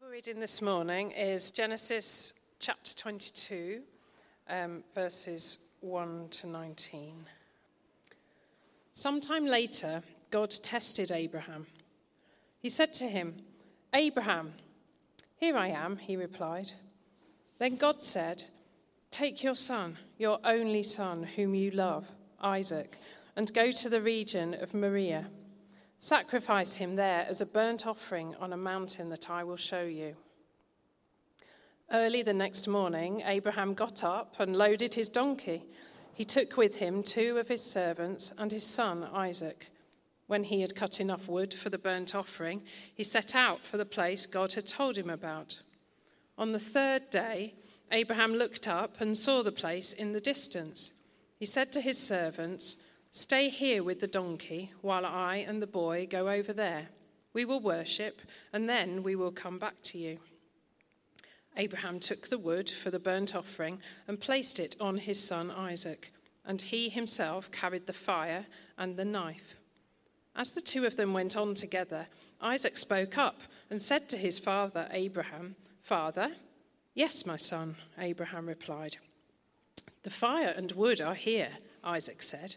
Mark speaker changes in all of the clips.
Speaker 1: Bible reading this morning is Genesis chapter 22, um, verses 1 to 19. Sometime later, God tested Abraham. He said to him, Abraham, here I am, he replied. Then God said, Take your son, your only son, whom you love, Isaac, and go to the region of Moriah Sacrifice him there as a burnt offering on a mountain that I will show you. Early the next morning, Abraham got up and loaded his donkey. He took with him two of his servants and his son Isaac. When he had cut enough wood for the burnt offering, he set out for the place God had told him about. On the third day, Abraham looked up and saw the place in the distance. He said to his servants, Stay here with the donkey while I and the boy go over there. We will worship, and then we will come back to you. Abraham took the wood for the burnt offering and placed it on his son Isaac, and he himself carried the fire and the knife. As the two of them went on together, Isaac spoke up and said to his father Abraham, Father, yes, my son, Abraham replied. The fire and wood are here, Isaac said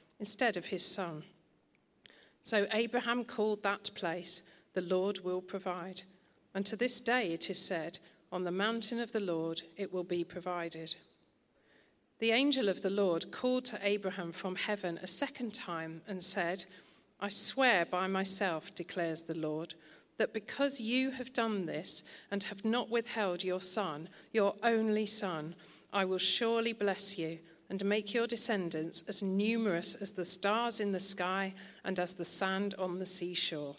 Speaker 1: instead of his son. So Abraham called that place, The Lord will provide. And to this day it is said, On the mountain of the Lord it will be provided. The angel of the Lord called to Abraham from heaven a second time and said, I swear by myself, declares the Lord, that because you have done this and have not withheld your son, your only son, I will surely bless you and make your descendants as numerous as the stars in the sky and as the sand on the seashore.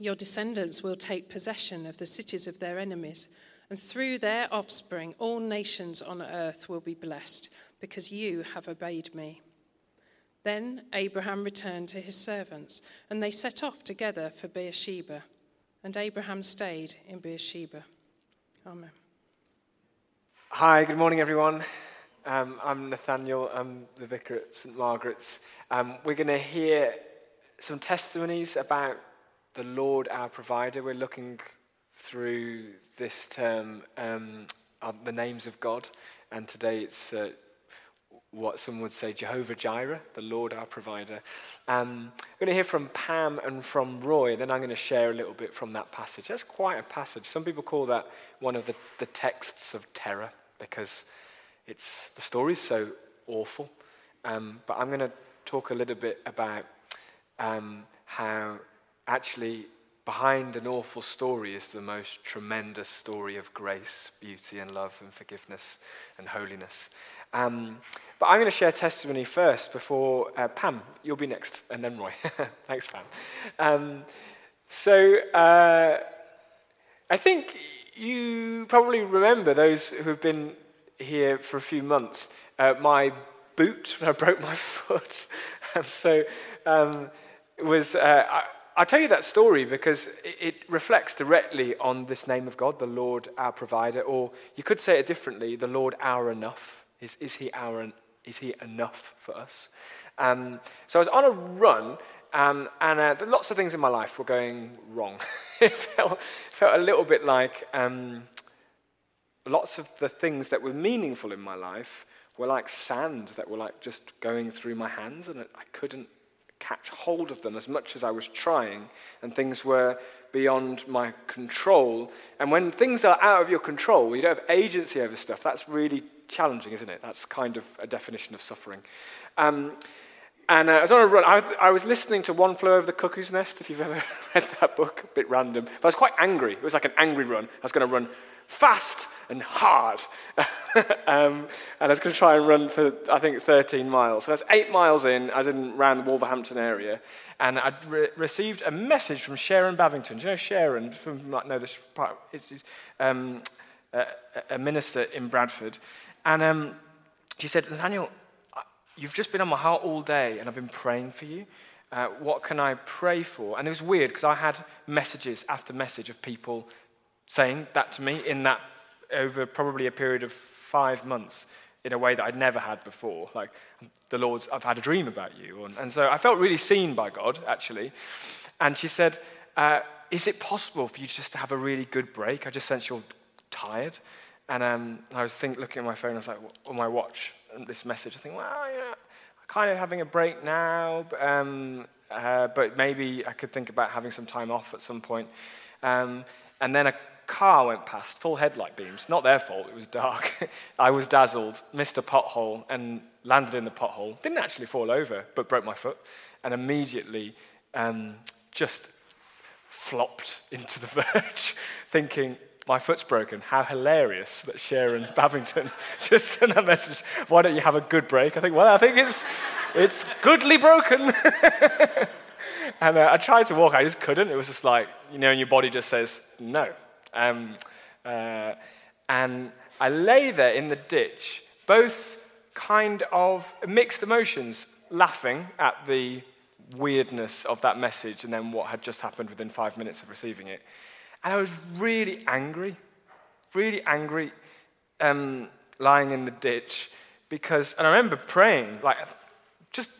Speaker 1: Your descendants will take possession of the cities of their enemies, and through their offspring, all nations on earth will be blessed, because you have obeyed me. Then Abraham returned to his servants, and they set off together for Beersheba. And Abraham stayed in Beersheba. Amen.
Speaker 2: Hi, good morning, everyone. Um, I'm Nathanael, I'm the vicar at St Margaret's. Um, we're going to hear some testimonies about the Lord our provider. We're looking through this term um, the names of God, and today it's uh, what some would say Jehovah Jireh, the Lord our provider. Um, we're going to hear from Pam and from Roy, then I'm going to share a little bit from that passage. That's quite a passage. Some people call that one of the, the texts of terror because it's, the story's so awful. Um, but I'm going to talk a little bit about um, how actually behind an awful story is the most tremendous story of grace, beauty, and love, and forgiveness and holiness. Um, but I'm going to share testimony first before uh, Pam. You'll be next, and then Roy. Thanks, Pam. Um, so uh, I think you probably remember those who have been here for a few months. Uh, my boot, when I broke my foot. Um, so um, was. Uh, I, I'll tell you that story because it, it reflects directly on this name of God, the Lord our provider, or you could say it differently, the Lord our enough. Is, is, he, our, is he enough for us? Um, so I was on a run, um, and uh, lots of things in my life were going wrong. it, felt, felt, a little bit like um, lots of the things that were meaningful in my life were like sand that were like just going through my hands, and I couldn't, catch hold of them as much as I was trying, and things were beyond my control. And when things are out of your control, you don't have agency over stuff, that's really challenging, isn't it? That's kind of a definition of suffering. Um, and uh, I was on a run. I, I, was listening to One Flew Over the Cuckoo's Nest, if you've ever read that book, a bit random. But I was quite angry. It was like an angry run. I was going to run fast and hard. um, and I was going to try and run for, I think, 13 miles. So I was eight miles in, I in around the Wolverhampton area, and I'd re- received a message from Sharon Bavington. Do you know Sharon? From, might know this part. It's um, a, a, minister in Bradford. And um, she said, Nathanael, you've just been on my heart all day, and I've been praying for you. Uh, what can I pray for? And it was weird because I had messages after message of people saying that to me in that over probably a period of five months in a way that I'd never had before. Like, the Lord's, I've had a dream about you. And, and so I felt really seen by God, actually. And she said, uh, Is it possible for you just to have a really good break? I just sense you're tired. And um, I was think, looking at my phone, I was like, on my watch, and this message. I think, well, yeah, I'm kind of having a break now, but, um, uh, but maybe I could think about having some time off at some point. Um, and then a car went past, full headlight beams. Not their fault, it was dark. I was dazzled, missed a pothole, and landed in the pothole. Didn't actually fall over, but broke my foot, and immediately um, just flopped into the verge, thinking, my foot's broken. How hilarious that Sharon Babington just sent a message. Why don't you have a good break? I think, well, I think it's, it's goodly broken. and uh, I tried to walk, I just couldn't. It was just like, you know, and your body just says, no. Um, uh, and I lay there in the ditch, both kind of mixed emotions, laughing at the weirdness of that message and then what had just happened within five minutes of receiving it. And I was really angry, really angry, um, lying in the ditch because, and I remember praying, like, just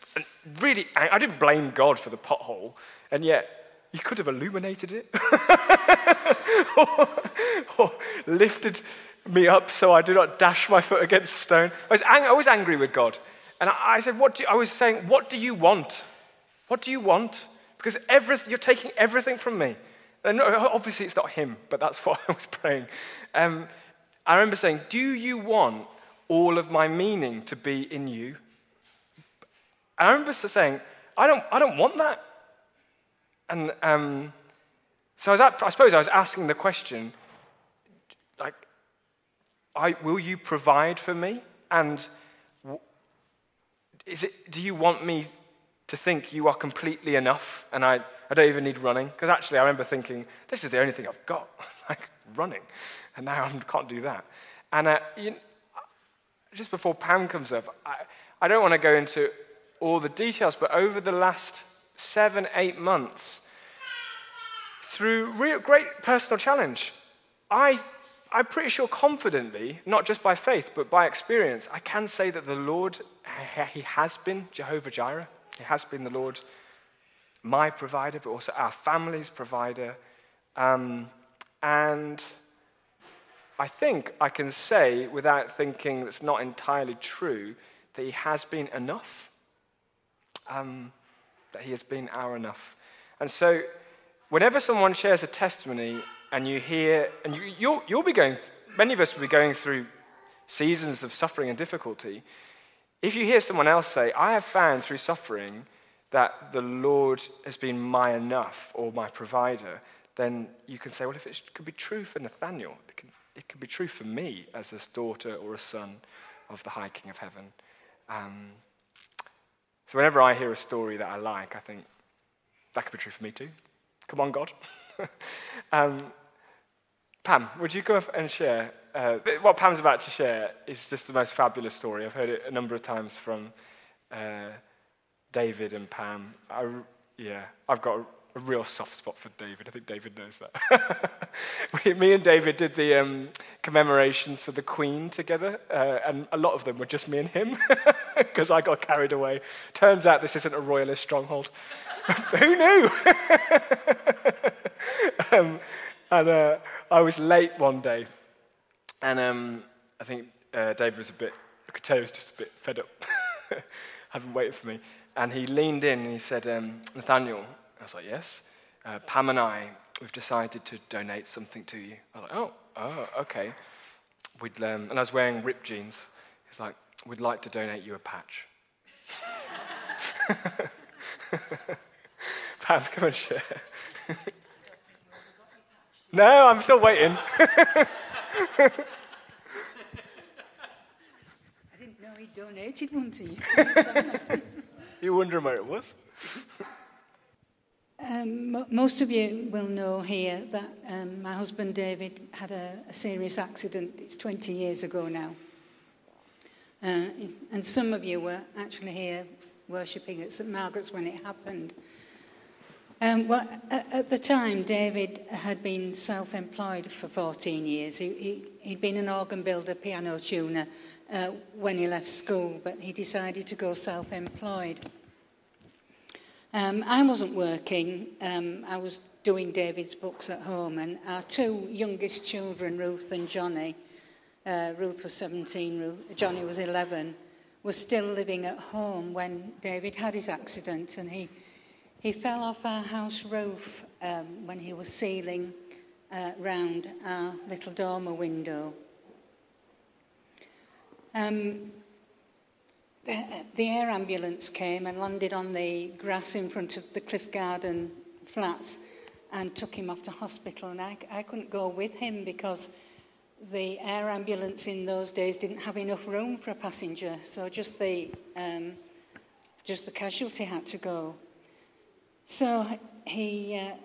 Speaker 2: really, I didn't blame God for the pothole, and yet he could have illuminated it or, or, lifted me up so I do not dash my foot against a stone. I was, ang- I was angry with God. And I, I said, what do you, I was saying, What do you want? What do you want? Because you're taking everything from me. And obviously, it's not him, but that's what I was praying. Um, I remember saying, Do you want all of my meaning to be in you? And I remember saying, I don't, I don't want that. And um, so I, at, I suppose I was asking the question, like, I, will you provide for me? And is it, do you want me to think you are completely enough and I, I don't even need running? Because actually, I remember thinking, this is the only thing I've got, like running. And now I can't do that. And uh, you just before Pam comes up, I, I don't want to go into all the details, but over the last seven, eight months, through real, great personal challenge, I, I'm pretty sure confidently, not just by faith, but by experience, I can say that the Lord, He has been Jehovah Jireh. He has been the Lord, my provider, but also our family's provider. Um, and I think I can say, without thinking that's not entirely true, that He has been enough um, that He has been our enough. And so, whenever someone shares a testimony and you hear, and you, you'll, you'll be going, many of us will be going through seasons of suffering and difficulty. If you hear someone else say, I have found through suffering that the Lord has been my enough or my provider, then you can say, well, if it could be true for Nathanael, it can, it could be true for me as a daughter or a son of the High King of Heaven. Um, so whenever I hear a story that I like, I think, that could be true for me too. Come on, God. um, Pam, would you go and share? Uh, what Pam's about to share is just the most fabulous story. I've heard it a number of times from uh, David and Pam. I, yeah, I've got a real soft spot for David. I think David knows that. Me and David did the um, commemorations for the Queen together, uh, and a lot of them were just me and him because I got carried away. Turns out this isn't a royalist stronghold. Who knew? um, and uh, I was late one day, and um, I think uh, David was a bit, I could tell he was just a bit fed up. having waited for me. And he leaned in and he said, um, Nathanael. I was like, yes. Uh, Pam and I, we've decided to donate something to you. I was like, oh, oh, okay. We'd, um, and I was wearing ripped jeans. He's like, we'd like to donate you a patch. Pam, come and share. no, I'm still waiting.
Speaker 3: I didn't know he donated one to you.
Speaker 2: you wondering where it was?
Speaker 3: Um, most of you will know here that um, my husband David had a, a, serious accident. It's 20 years ago now. Uh, and some of you were actually here worshipping at St Margaret's when it happened. Um, well, at, the time, David had been self employed for 14 years. He, he, had been an organ builder, piano tuner uh, when he left school, but he decided to go self employed. Um, I wasn't working, um, I was doing David's books at home, and our two youngest children, Ruth and Johnny, uh, Ruth was 17, Ruth, Johnny was 11, were still living at home when David had his accident, and he, he fell off our house roof um, when he was sealing uh, round our little dormer window. Um, the, air ambulance came and landed on the grass in front of the Cliff Garden flats and took him off to hospital. And I, I couldn't go with him because the air ambulance in those days didn't have enough room for a passenger. So just the, um, just the casualty had to go. So he, uh,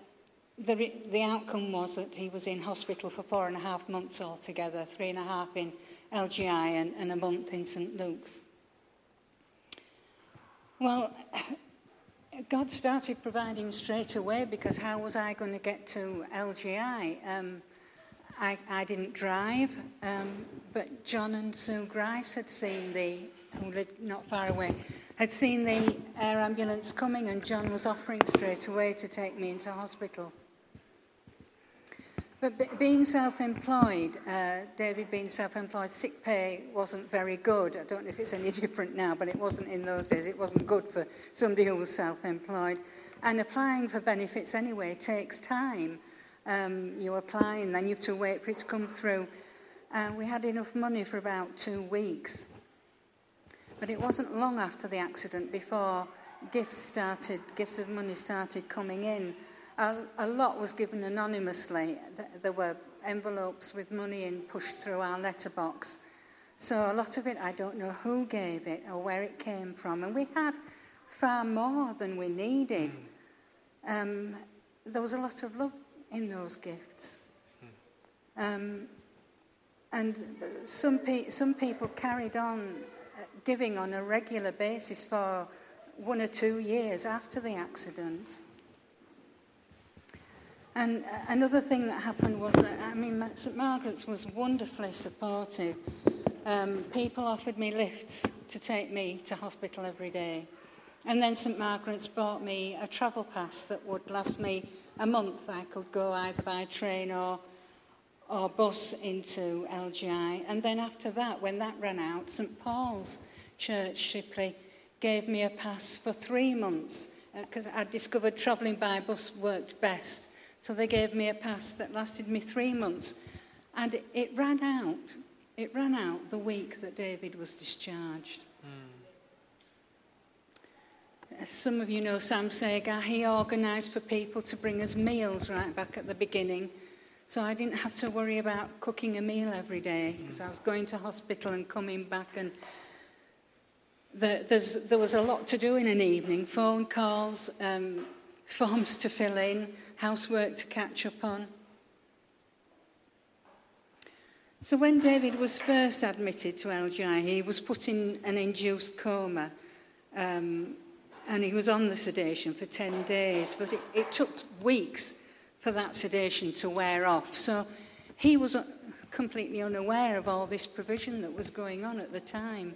Speaker 3: the, the outcome was that he was in hospital for four and a half months altogether, three and a half in LGI and, and a month in St Luke's. Well, God started providing straight away because how was I going to get to LGI? Um, I, I, didn't drive, um, but John and Sue Grice had seen the, who lived not far away, had seen the air ambulance coming, and John was offering straight away to take me into hospital. But b- being self-employed, uh, David being self-employed, sick pay wasn't very good. I don't know if it's any different now, but it wasn't in those days. It wasn't good for somebody who was self-employed. And applying for benefits anyway takes time. Um, you apply and then you have to wait for it to come through. Uh, we had enough money for about two weeks. But it wasn't long after the accident before gifts started, gifts of money started coming in. A, a lot was given anonymously. There were envelopes with money in pushed through our letterbox. So a lot of it, I don't know who gave it or where it came from. And we had far more than we needed. Um, there was a lot of love in those gifts. Um, and some, pe- some people carried on uh, giving on a regular basis for one or two years after the accident. And another thing that happened was that, I mean, St Margaret's was wonderfully supportive. Um, people offered me lifts to take me to hospital every day. And then St Margaret's bought me a travel pass that would last me a month. I could go either by train or, or bus into LGI. And then after that, when that ran out, St Paul's Church Shipley gave me a pass for three months because uh, I discovered travelling by bus worked best. So they gave me a pass that lasted me three months. And it, it ran out. It ran out the week that David was discharged. Mm. Some of you know Sam Sagar. He organised for people to bring us meals right back at the beginning. So I didn't have to worry about cooking a meal every day because mm. I was going to hospital and coming back and the, there was a lot to do in an evening phone calls, um, forms to fill in, housework to catch up on. So when David was first admitted to LGI, he was put in an induced coma um, and he was on the sedation for 10 days, but it, it took weeks for that sedation to wear off. So he was completely unaware of all this provision that was going on at the time.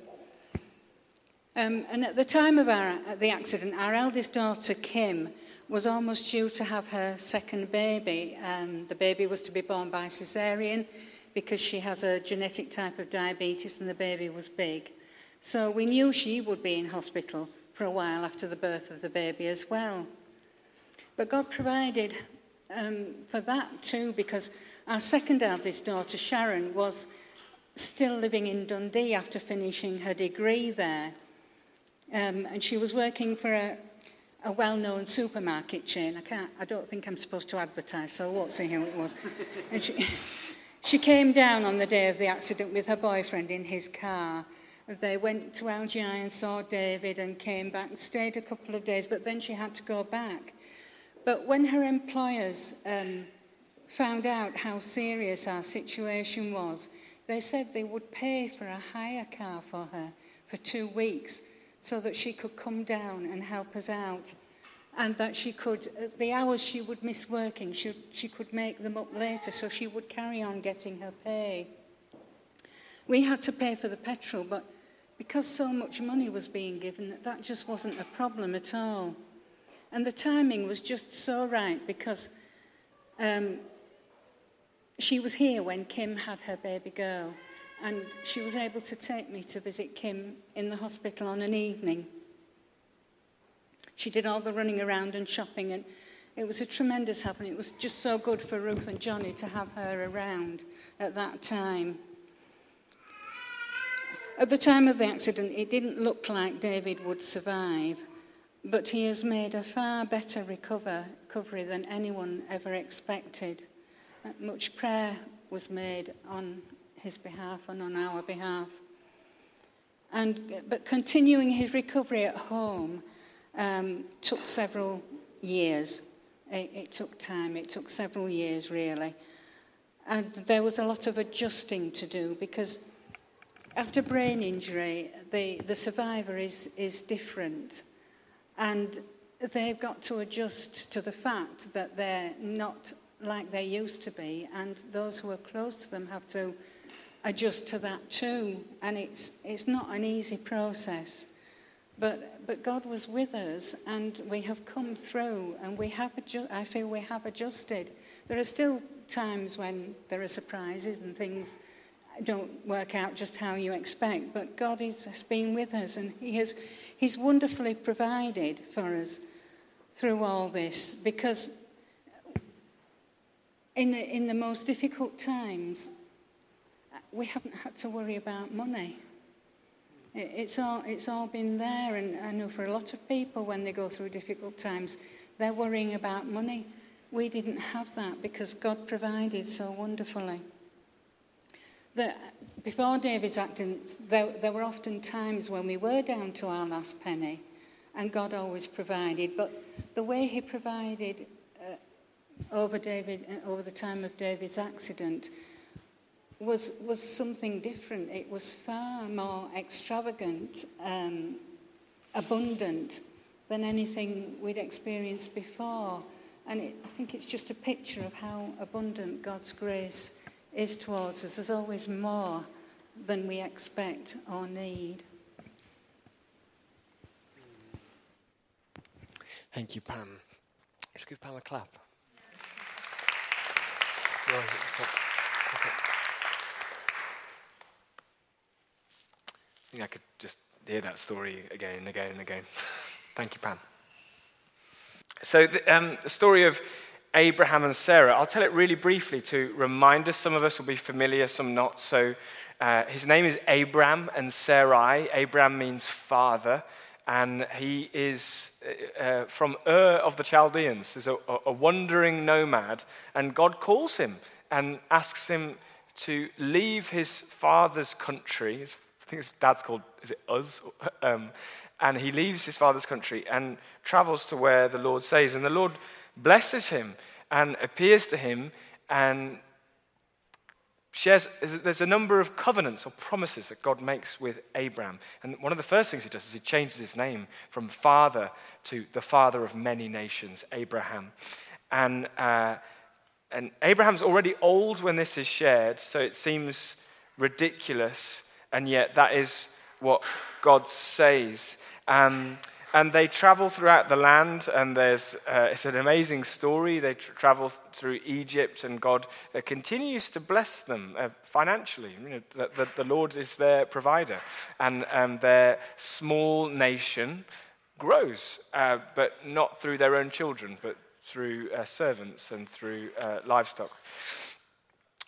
Speaker 3: Um, and at the time of our, the accident, our eldest daughter, Kim, was almost due to have her second baby. Um, the baby was to be born by cesarean because she has a genetic type of diabetes and the baby was big. So we knew she would be in hospital for a while after the birth of the baby as well. But God provided um, for that too, because our second eldest daughter, Sharon, was still living in Dundee after finishing her degree there. Um, and she was working for a, a well-known supermarket chain. I can't, I don't think I'm supposed to advertise, so I won't say who it was. And she, she came down on the day of the accident with her boyfriend in his car. They went to LGI and saw David and came back, stayed a couple of days, but then she had to go back. But when her employers um, found out how serious our situation was, they said they would pay for a hire car for her for two weeks so that she could come down and help us out. And that she could, the hours she would miss working, she, she could make them up later so she would carry on getting her pay. We had to pay for the petrol, but because so much money was being given, that just wasn't a problem at all. And the timing was just so right because um, she was here when Kim had her baby girl, and she was able to take me to visit Kim in the hospital on an evening. She did all the running around and shopping, and it was a tremendous help, and it was just so good for Ruth and Johnny to have her around at that time. At the time of the accident, it didn't look like David would survive, but he has made a far better recover, recovery than anyone ever expected. Much prayer was made on his behalf and on our behalf. And, but continuing his recovery at home um, took several years. It, it took time, it took several years really. And there was a lot of adjusting to do because after brain injury, the, the survivor is, is different. And they've got to adjust to the fact that they're not like they used to be, and those who are close to them have to adjust to that too. And it's, it's not an easy process. But, but God was with us, and we have come through, and we have adju- I feel we have adjusted. There are still times when there are surprises and things don't work out just how you expect, but God is, has been with us, and He has He's wonderfully provided for us through all this because in the, in the most difficult times, we haven't had to worry about money. It, it's, all, it's all been there, and I know for a lot of people when they go through difficult times, they're worrying about money. We didn't have that because God provided so wonderfully. The, before David's accident, there, there were often times when we were down to our last penny, and God always provided. But the way He provided over David uh, over the time of David's accident was was something different. It was far more extravagant, um, abundant than anything we'd experienced before. And it, I think it's just a picture of how abundant God's grace is towards us. There's always more than we expect or need.
Speaker 2: Thank you, Pam. Let's give Pam a clap. I think I could just hear that story again and again and again. Thank you, Pam. So, the, um, the story of Abraham and Sarah, I'll tell it really briefly to remind us. Some of us will be familiar, some not. So, uh, his name is Abram and Sarai. Abram means father and he is uh, uh, from Ur of the Chaldeans. He's a, a, wandering nomad, and God calls him and asks him to leave his father's country. His, I think his dad's called, is it Uz? Um, and he leaves his father's country and travels to where the Lord says. And the Lord blesses him and appears to him and shares, there's a number of covenants or promises that God makes with Abram. And one of the first things he does is he changes his name from father to the father of many nations, Abraham. And, uh, and Abraham's already old when this is shared, so it seems ridiculous, and yet that is what God says. Um, and they travel throughout the land, and there's, uh, it's an amazing story. They tr- travel through Egypt, and God uh, continues to bless them uh, financially. You know, the, the, the, Lord is their provider, and um, their small nation grows, uh, but not through their own children, but through uh, servants and through uh, livestock.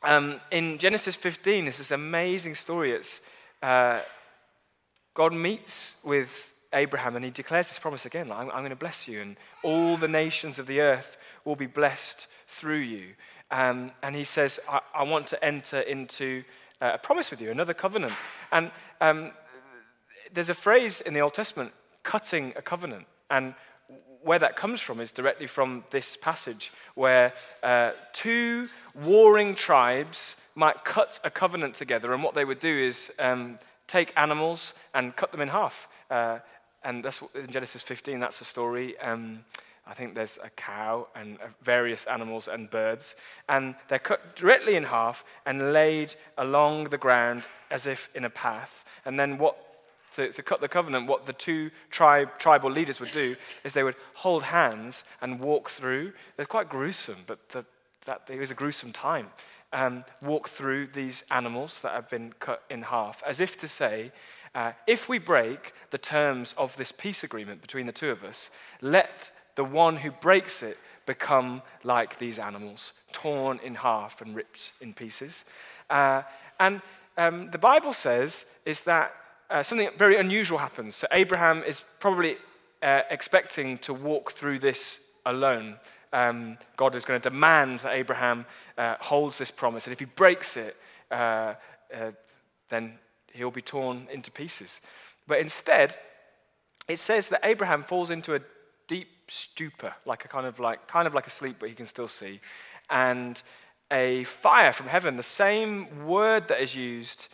Speaker 2: Um, in Genesis 15, there's this amazing story. It's God meets with Abraham and he declares this promise again I'm, I'm, going to bless you, and all the nations of the earth will be blessed through you. Um, and he says, I, I, want to enter into uh, a promise with you, another covenant. And um, there's a phrase in the Old Testament, cutting a covenant. And where that comes from is directly from this passage, where uh, two warring tribes might cut a covenant together. And what they would do is um, take animals and cut them in half. Uh, and that's what, in Genesis 15, that's the story. Um, I think there's a cow and uh, various animals and birds. And they're cut directly in half and laid along the ground as if in a path. And then, what to, to cut the covenant, what the two tribe, tribal leaders would do is they would hold hands and walk through. They're quite gruesome, but the, that, it was a gruesome time um, walk through these animals that have been cut in half, as if to say, uh, if we break the terms of this peace agreement between the two of us, let the one who breaks it become like these animals, torn in half and ripped in pieces. Uh, and um, the Bible says is that uh, something very unusual happens. So Abraham is probably uh, expecting to walk through this alone um, God is going to demand that Abraham uh, holds this promise. And if he breaks it, uh, uh, then he'll be torn into pieces. But instead, it says that Abraham falls into a deep stupor, like a kind of like kind of like a sleep, but he can still see, and a fire from heaven, the same word that is used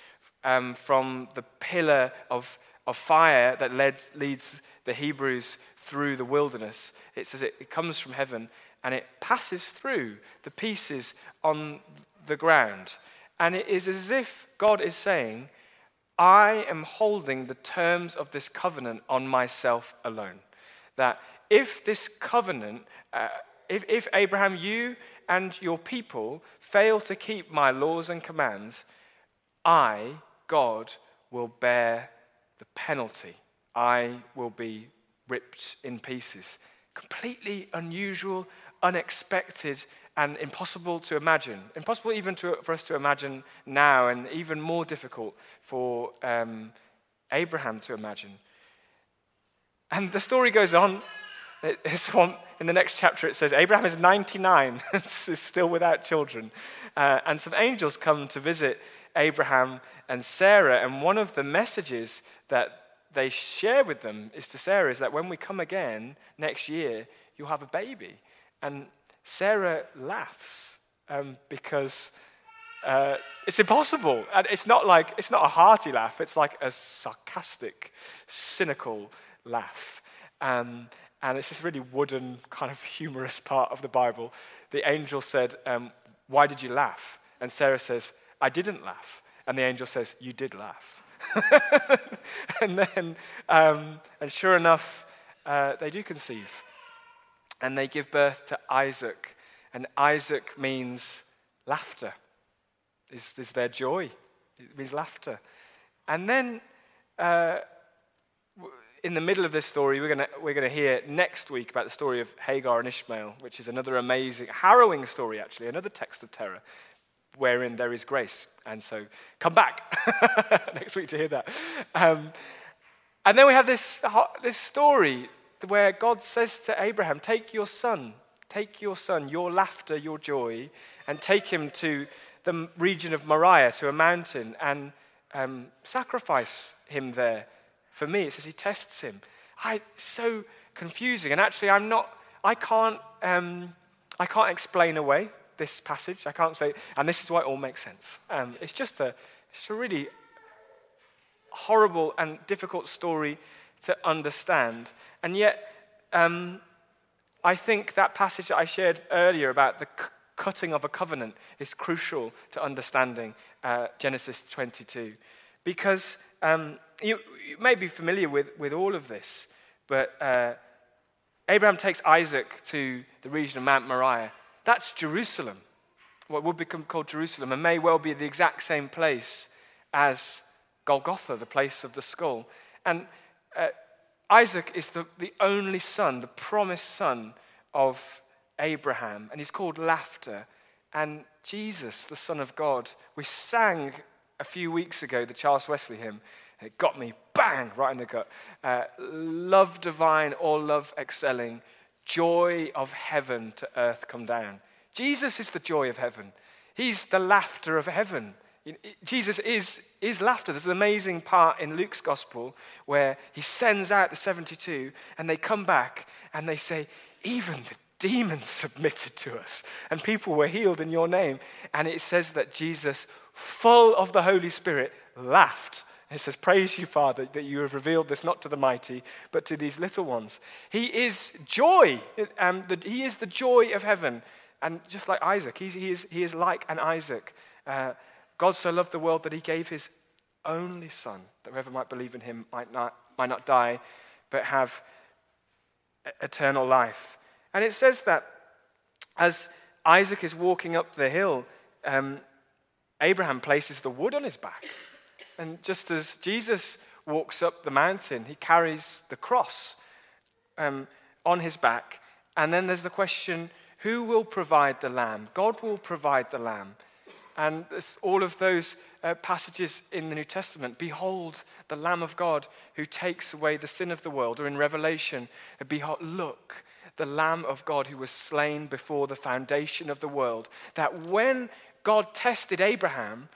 Speaker 2: um, from the pillar of, of fire that led, leads the Hebrews through the wilderness. It says it, it comes from heaven and it passes through the pieces on the ground. And it is as if God is saying, I am holding the terms of this covenant on myself alone. That if this covenant, uh, if, if Abraham, you and your people fail to keep my laws and commands, I, God, will bear the penalty. I will be ripped in pieces. Completely unusual, unexpected, and impossible to imagine. Impossible even to, for us to imagine now, and even more difficult for um, Abraham to imagine. And the story goes on. One, in the next chapter, it says Abraham is 99, is still without children. Uh, and some angels come to visit Abraham and Sarah. And one of the messages that they share with them is to Sarah is that when we come again next year, you'll have a baby. And Sarah laughs um, because uh, it's impossible. And it's not like, it's not a hearty laugh, it's like a sarcastic, cynical laugh. Um, and it's this really wooden, kind of humorous part of the Bible. The angel said, um, Why did you laugh? And Sarah says, I didn't laugh. And the angel says, You did laugh. and then, um, and sure enough, uh, they do conceive. And they give birth to Isaac. And Isaac means laughter, is, is their joy. It means laughter. And then, uh, in the middle of this story, we're going we're gonna hear next week about the story of Hagar and Ishmael, which is another amazing, harrowing story, actually, another text of terror wherein there is grace. And so come back next week to hear that. Um, and then we have this, this story where God says to Abraham, Take your son, take your son, your laughter, your joy, and take him to the region of Moriah, to a mountain, and um, sacrifice him there. For me, it says he tests him. I, so confusing. And actually, I'm not, I can't, um, I can't explain away this passage. I can't say, and this is why it all makes sense. Um, it's just a, it's a really horrible and difficult story to understand. And yet, um, I think that passage that I shared earlier about the c- cutting of a covenant is crucial to understanding uh, Genesis 22. Because um, you, you, may be familiar with, with all of this, But uh, Abraham takes Isaac to the region of Mount Moriah. That's Jerusalem, what would become called Jerusalem, and may well be the exact same place as Golgotha, the place of the skull. And uh, Isaac is the, the only son, the promised son of Abraham, and he's called Laughter. And Jesus, the Son of God, we sang a few weeks ago the Charles Wesley hymn. and It got me bang right in the gut. Uh, love divine, all love excelling, joy of heaven to earth come down. Jesus is the joy of heaven. He's the laughter of heaven. Jesus is, is laughter. There's an amazing part in Luke's gospel where he sends out the 72 and they come back and they say, Even the demons submitted to us and people were healed in your name. And it says that Jesus, full of the Holy Spirit, laughed. It says, Praise you, Father, that you have revealed this not to the mighty, but to these little ones. He is joy. Um, the, he is the joy of heaven. And just like Isaac, he is, he is like an Isaac. Uh, God so loved the world that he gave his only son, that whoever might believe in him might not, might not die, but have eternal life. And it says that as Isaac is walking up the hill, um, Abraham places the wood on his back. And just as Jesus walks up the mountain, he carries the cross um, on his back. And then there's the question who will provide the lamb? God will provide the lamb. And all of those uh, passages in the New Testament behold the Lamb of God who takes away the sin of the world, or in Revelation, uh, behold, look, the Lamb of God who was slain before the foundation of the world. That when God tested Abraham,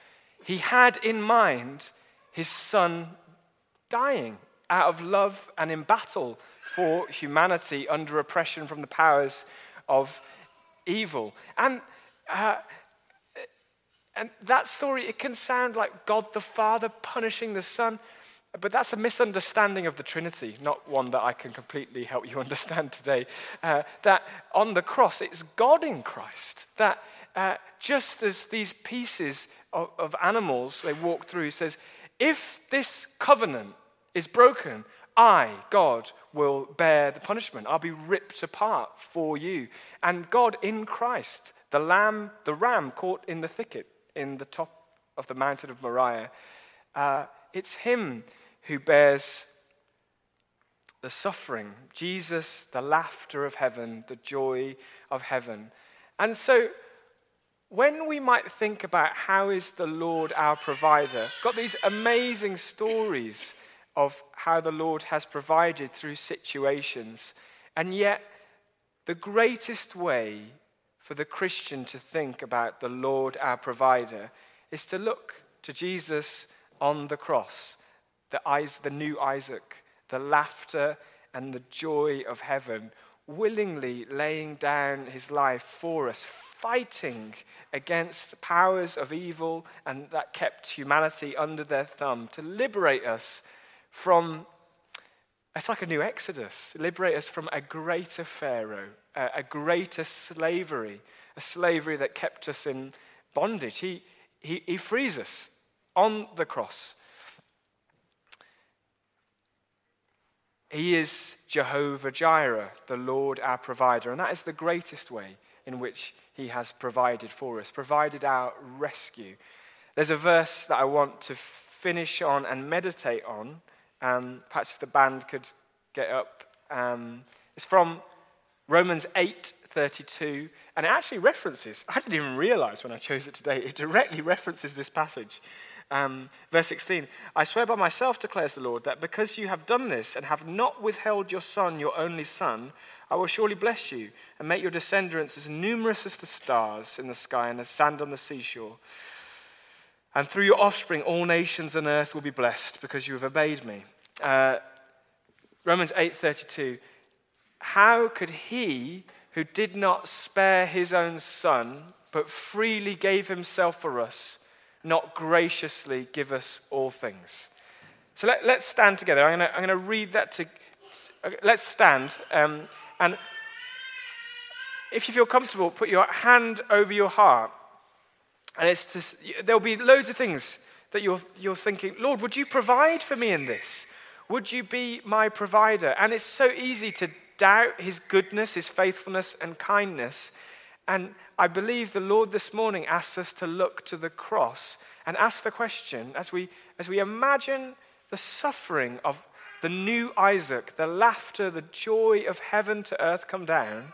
Speaker 2: he had in mind his son dying out of love and in battle for humanity under oppression from the powers of evil. And uh, and that story, it can sound like God the Father punishing the Son, but that's a misunderstanding of the Trinity, not one that I can completely help you understand today. Uh, that on the cross, it's God in Christ. That uh, just as these pieces of, of animals they walk through says, if this covenant is broken, I, God, will bear the punishment. I'll be ripped apart for you. And God in Christ, the lamb, the ram caught in the thicket, in the top of the mountain of Moriah. Uh, it's him who bears the suffering, Jesus, the laughter of heaven, the joy of heaven. And so, when we might think about how is the Lord our provider, got these amazing stories of how the Lord has provided through situations, and yet the greatest way for the Christian to think about the Lord our provider is to look to Jesus on the cross, the, eyes, the new Isaac, the laughter and the joy of heaven, willingly laying down his life for us, fighting against powers of evil and that kept humanity under their thumb to liberate us from it's like a new exodus. Liberate us from a greater Pharaoh, a, a greater slavery, a slavery that kept us in bondage. He, he, he frees us on the cross. He is Jehovah Jireh, the Lord our provider. And that is the greatest way in which He has provided for us, provided our rescue. There's a verse that I want to finish on and meditate on um, perhaps if the band could get up. Um, it's from Romans 8 32, and it actually references, I didn't even realize when I chose it today, it directly references this passage. Um, verse 16 I swear by myself, declares the Lord, that because you have done this and have not withheld your son, your only son, I will surely bless you and make your descendants as numerous as the stars in the sky and as sand on the seashore. And through your offspring, all nations on earth will be blessed because you have obeyed me. Uh, Romans 8:32. How could he who did not spare his own son, but freely gave himself for us, not graciously give us all things? So let, us stand together. I'm going to read that to. Let's stand. Um, and if you feel comfortable, put your hand over your heart and it's just, there'll be loads of things that you're, you're thinking, Lord, would you provide for me in this? Would you be my provider? And it's so easy to doubt his goodness, his faithfulness, and kindness. And I believe the Lord this morning asks us to look to the cross and ask the question as we, as we imagine the suffering of the new Isaac, the laughter, the joy of heaven to earth come down,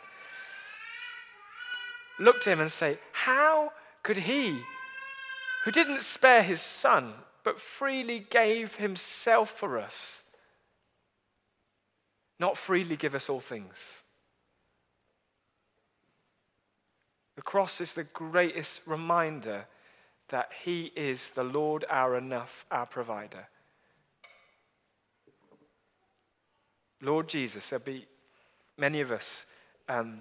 Speaker 2: look to him and say, How could he, who didn't spare his son, but freely gave himself for us, not freely give us all things? The cross is the greatest reminder that He is the Lord, our enough, our provider. Lord Jesus, there'll be many of us um,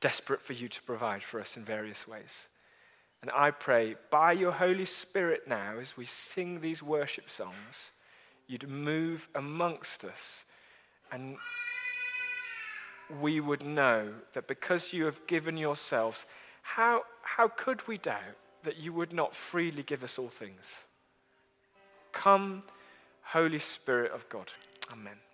Speaker 2: desperate for you to provide for us in various ways. And I pray, by your Holy Spirit now, as we sing these worship songs, you'd move amongst us and we would know that because you have given yourselves, how, how could we doubt that you would not freely give us all things? Come, Holy Spirit of God. Amen.